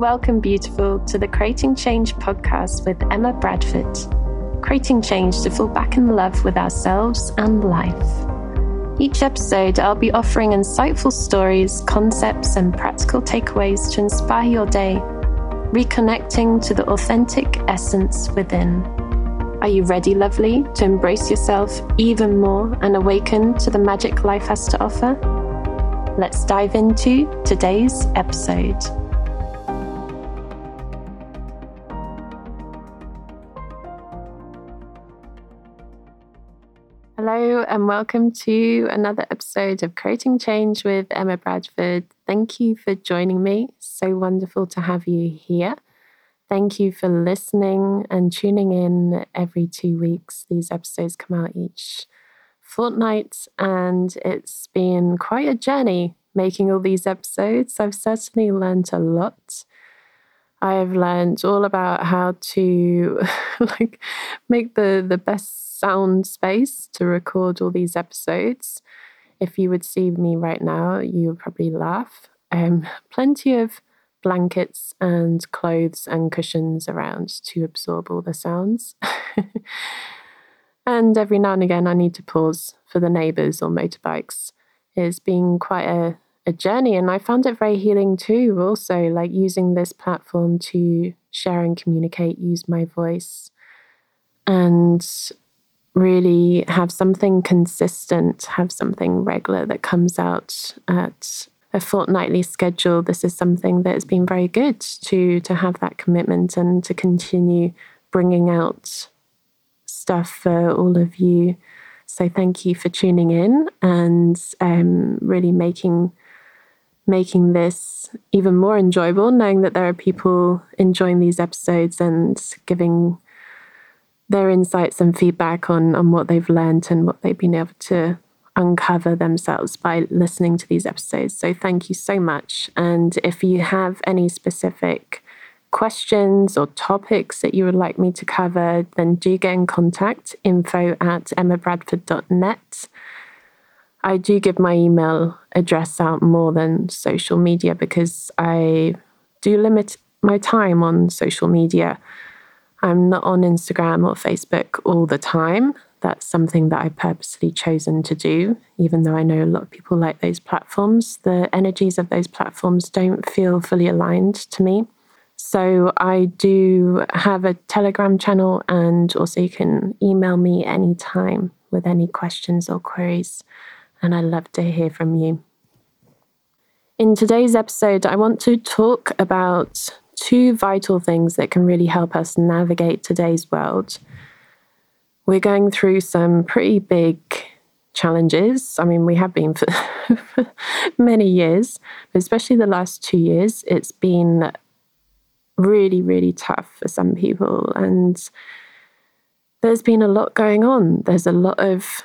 Welcome, beautiful, to the Creating Change podcast with Emma Bradford. Creating change to fall back in love with ourselves and life. Each episode, I'll be offering insightful stories, concepts, and practical takeaways to inspire your day, reconnecting to the authentic essence within. Are you ready, lovely, to embrace yourself even more and awaken to the magic life has to offer? Let's dive into today's episode. And welcome to another episode of Creating Change with Emma Bradford. Thank you for joining me. So wonderful to have you here. Thank you for listening and tuning in every two weeks. These episodes come out each fortnight, and it's been quite a journey making all these episodes. I've certainly learned a lot. I've learned all about how to like make the the best sound space to record all these episodes. If you would see me right now, you would probably laugh. Um, plenty of blankets and clothes and cushions around to absorb all the sounds. and every now and again, I need to pause for the neighbours or motorbikes. It's been quite a, a journey, and I found it very healing too. Also, like using this platform to share and communicate, use my voice, and really have something consistent, have something regular that comes out at a fortnightly schedule. This is something that has been very good to to have that commitment and to continue bringing out stuff for all of you. So thank you for tuning in and um, really making making this even more enjoyable, knowing that there are people enjoying these episodes and giving their insights and feedback on on what they've learned and what they've been able to uncover themselves by listening to these episodes. So thank you so much. And if you have any specific questions or topics that you would like me to cover, then do get in contact info at emmabradford.net. I do give my email address out more than social media because I do limit my time on social media. I'm not on Instagram or Facebook all the time. That's something that I purposely chosen to do, even though I know a lot of people like those platforms. The energies of those platforms don't feel fully aligned to me. So I do have a Telegram channel, and also you can email me anytime with any questions or queries. And I'd love to hear from you. In today's episode, I want to talk about two vital things that can really help us navigate today's world. We're going through some pretty big challenges. I mean, we have been for, many years, but especially the last two years, it's been really, really tough for some people. And there's been a lot going on. There's a lot of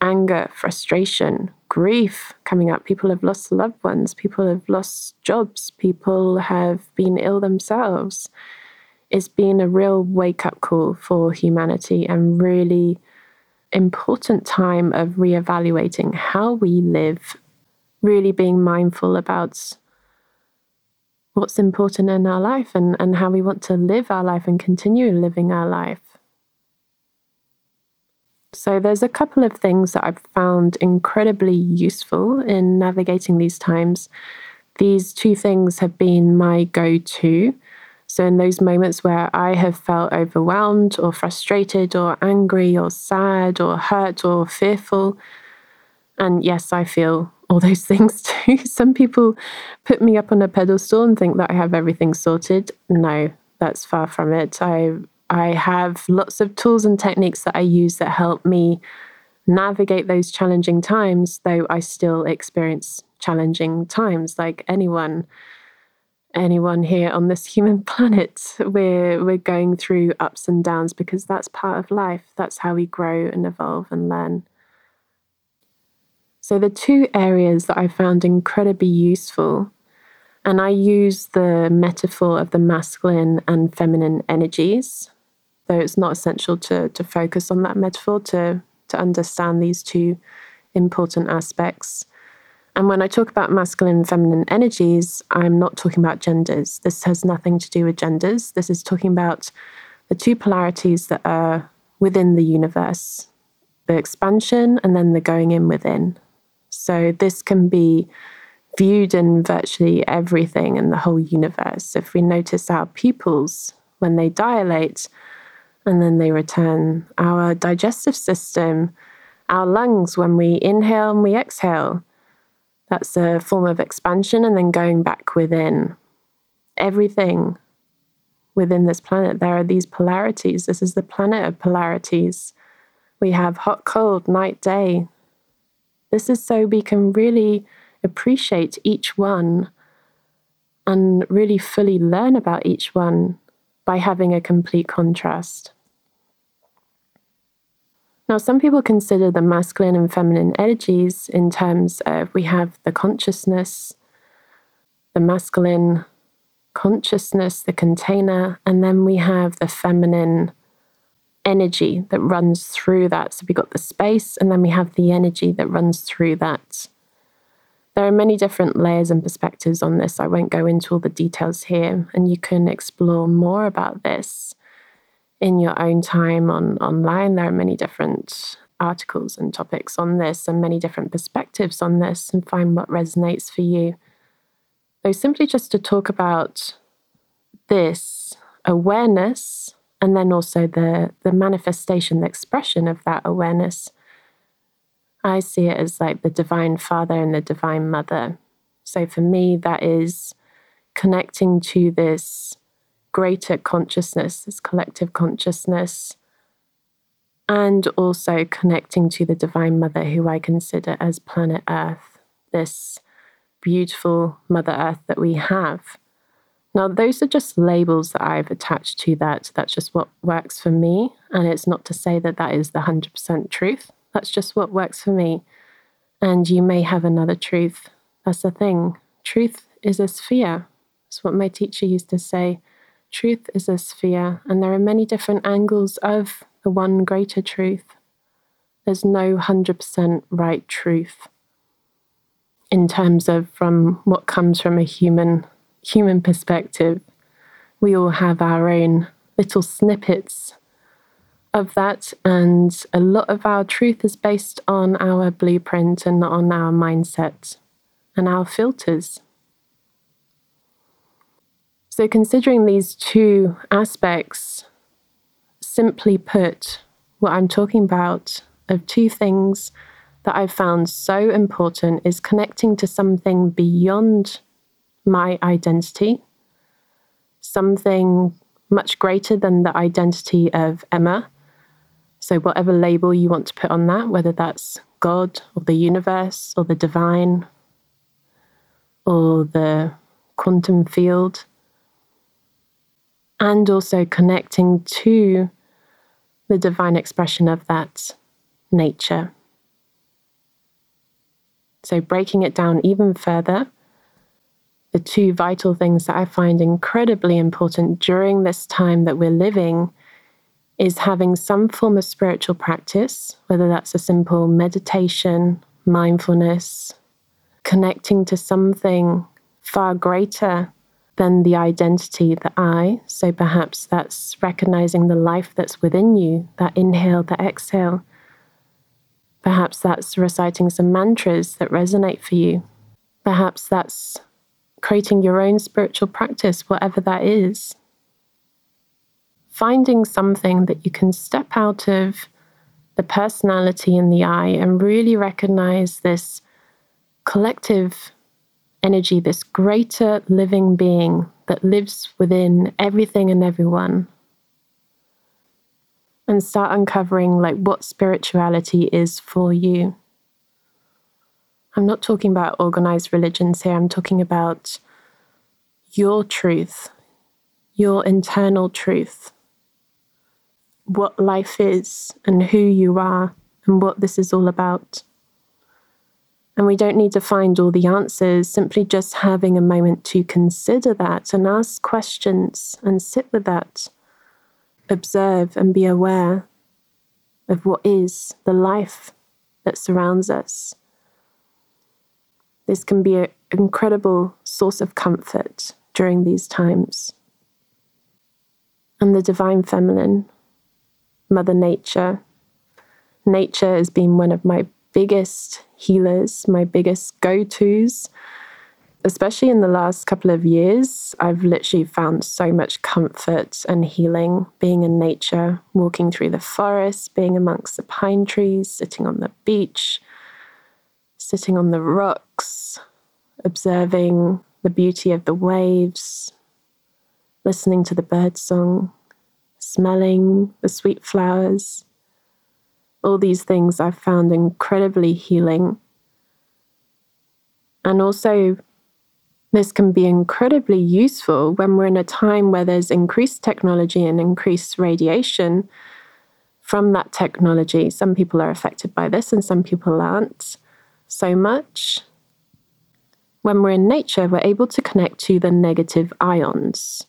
anger, frustration, grief coming up. People have lost loved ones, people have lost jobs, people have been ill themselves. It's been a real wake up call for humanity and really important time of reevaluating how we live, really being mindful about what's important in our life and, and how we want to live our life and continue living our life. So, there's a couple of things that I've found incredibly useful in navigating these times. These two things have been my go to. So, in those moments where I have felt overwhelmed or frustrated or angry or sad or hurt or fearful, and yes, I feel all those things too. Some people put me up on a pedestal and think that I have everything sorted. No, that's far from it. I I have lots of tools and techniques that I use that help me navigate those challenging times, though I still experience challenging times. Like anyone anyone here on this human planet we're we're going through ups and downs because that's part of life. That's how we grow and evolve and learn. So the two areas that i found incredibly useful and i use the metaphor of the masculine and feminine energies though it's not essential to to focus on that metaphor to to understand these two important aspects. And when I talk about masculine and feminine energies, I'm not talking about genders. This has nothing to do with genders. This is talking about the two polarities that are within the universe the expansion and then the going in within. So this can be viewed in virtually everything in the whole universe. If we notice our pupils when they dilate and then they return, our digestive system, our lungs when we inhale and we exhale, that's a form of expansion and then going back within. Everything within this planet, there are these polarities. This is the planet of polarities. We have hot, cold, night, day. This is so we can really appreciate each one and really fully learn about each one by having a complete contrast. Now, some people consider the masculine and feminine energies in terms of we have the consciousness, the masculine consciousness, the container, and then we have the feminine energy that runs through that. So we've got the space, and then we have the energy that runs through that. There are many different layers and perspectives on this. I won't go into all the details here, and you can explore more about this in your own time on online. There are many different articles and topics on this and many different perspectives on this and find what resonates for you. So simply just to talk about this awareness and then also the the manifestation, the expression of that awareness. I see it as like the divine father and the divine mother. So for me, that is connecting to this greater consciousness, this collective consciousness, and also connecting to the Divine Mother, who I consider as planet Earth, this beautiful Mother Earth that we have. Now, those are just labels that I've attached to that. That's just what works for me. And it's not to say that that is the 100% truth. That's just what works for me. And you may have another truth. That's the thing. Truth is a sphere. That's what my teacher used to say. Truth is a sphere, and there are many different angles of the one greater truth. There's no 100% right truth in terms of from what comes from a human human perspective. We all have our own little snippets of that, and a lot of our truth is based on our blueprint and on our mindset and our filters. So, considering these two aspects, simply put, what I'm talking about of two things that I've found so important is connecting to something beyond my identity, something much greater than the identity of Emma. So, whatever label you want to put on that, whether that's God or the universe or the divine or the quantum field, and also connecting to the divine expression of that nature. So, breaking it down even further, the two vital things that I find incredibly important during this time that we're living is having some form of spiritual practice, whether that's a simple meditation, mindfulness, connecting to something far greater than the identity, the I. So perhaps that's recognizing the life that's within you, that inhale, that exhale. Perhaps that's reciting some mantras that resonate for you. Perhaps that's creating your own spiritual practice, whatever that is. Finding something that you can step out of the personality in the I and really recognize this collective energy, this greater living being that lives within everything and everyone. And start uncovering like what spirituality is for you. I'm not talking about organized religions here, I'm talking about your truth, your internal truth, what life is, and who you are, and what this is all about. And we don't need to find all the answers, simply just having a moment to consider that and ask questions and sit with that. Observe and be aware of what is the life that surrounds us. This can be an incredible source of comfort during these times. And the Divine Feminine, Mother Nature. Nature has been one of my biggest healers, my biggest go tos. Especially in the last couple of years, I've literally found so much comfort and healing being in nature, walking through the forest, being amongst the pine trees, sitting on the beach, sitting on the rocks, observing the beauty of the waves, listening to the bird song, smelling the sweet flowers. All these things I've found incredibly healing. And also, this can be incredibly useful when we're in a time where there's increased technology and increased radiation from that technology. Some people are affected by this and some people aren't so much. When we're in nature, we're able to connect to the negative ions.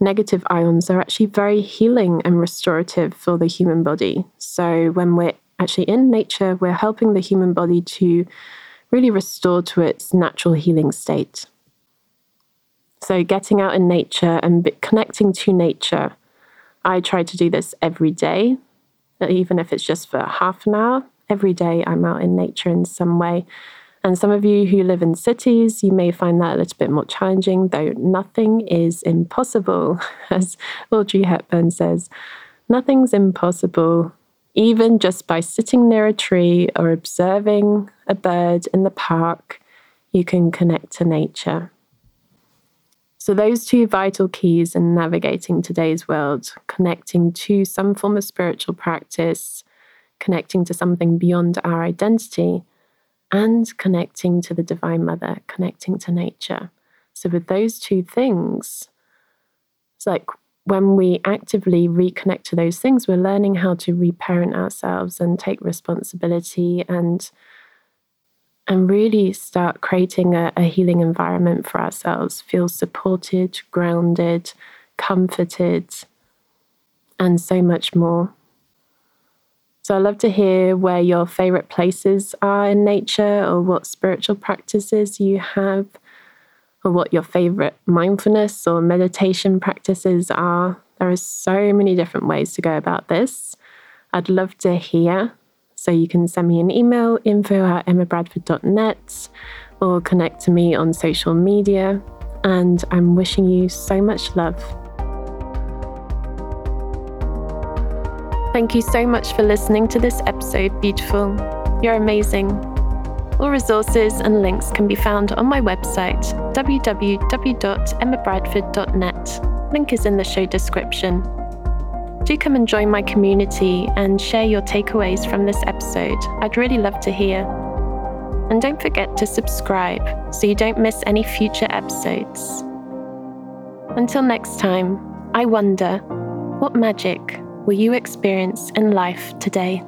Negative ions are actually very healing and restorative for the human body. So, when we're actually in nature, we're helping the human body to really restore to its natural healing state. So, getting out in nature and connecting to nature, I try to do this every day, even if it's just for half an hour. Every day, I'm out in nature in some way. And some of you who live in cities, you may find that a little bit more challenging, though nothing is impossible. As Audrey Hepburn says, nothing's impossible even just by sitting near a tree or observing a bird in the park, you can connect to nature. So, those two vital keys in navigating today's world, connecting to some form of spiritual practice, connecting to something beyond our identity, and connecting to the Divine Mother, connecting to nature. So, with those two things, it's like when we actively reconnect to those things, we're learning how to reparent ourselves and take responsibility and and really start creating a, a healing environment for ourselves, feel supported, grounded, comforted, and so much more. So I'd love to hear where your favorite places are in nature or what spiritual practices you have or what your favorite mindfulness or meditation practices are. There are so many different ways to go about this. I'd love to hear. So you can send me an email, info at emmabradford.net, or connect to me on social media. And I'm wishing you so much love. Thank you so much for listening to this episode, beautiful. You're amazing. All resources and links can be found on my website, www.emmabradford.net. Link is in the show description. Do come and join my community and share your takeaways from this episode. I'd really love to hear. And don't forget to subscribe so you don't miss any future episodes. Until next time, I wonder what magic will you experience in life today?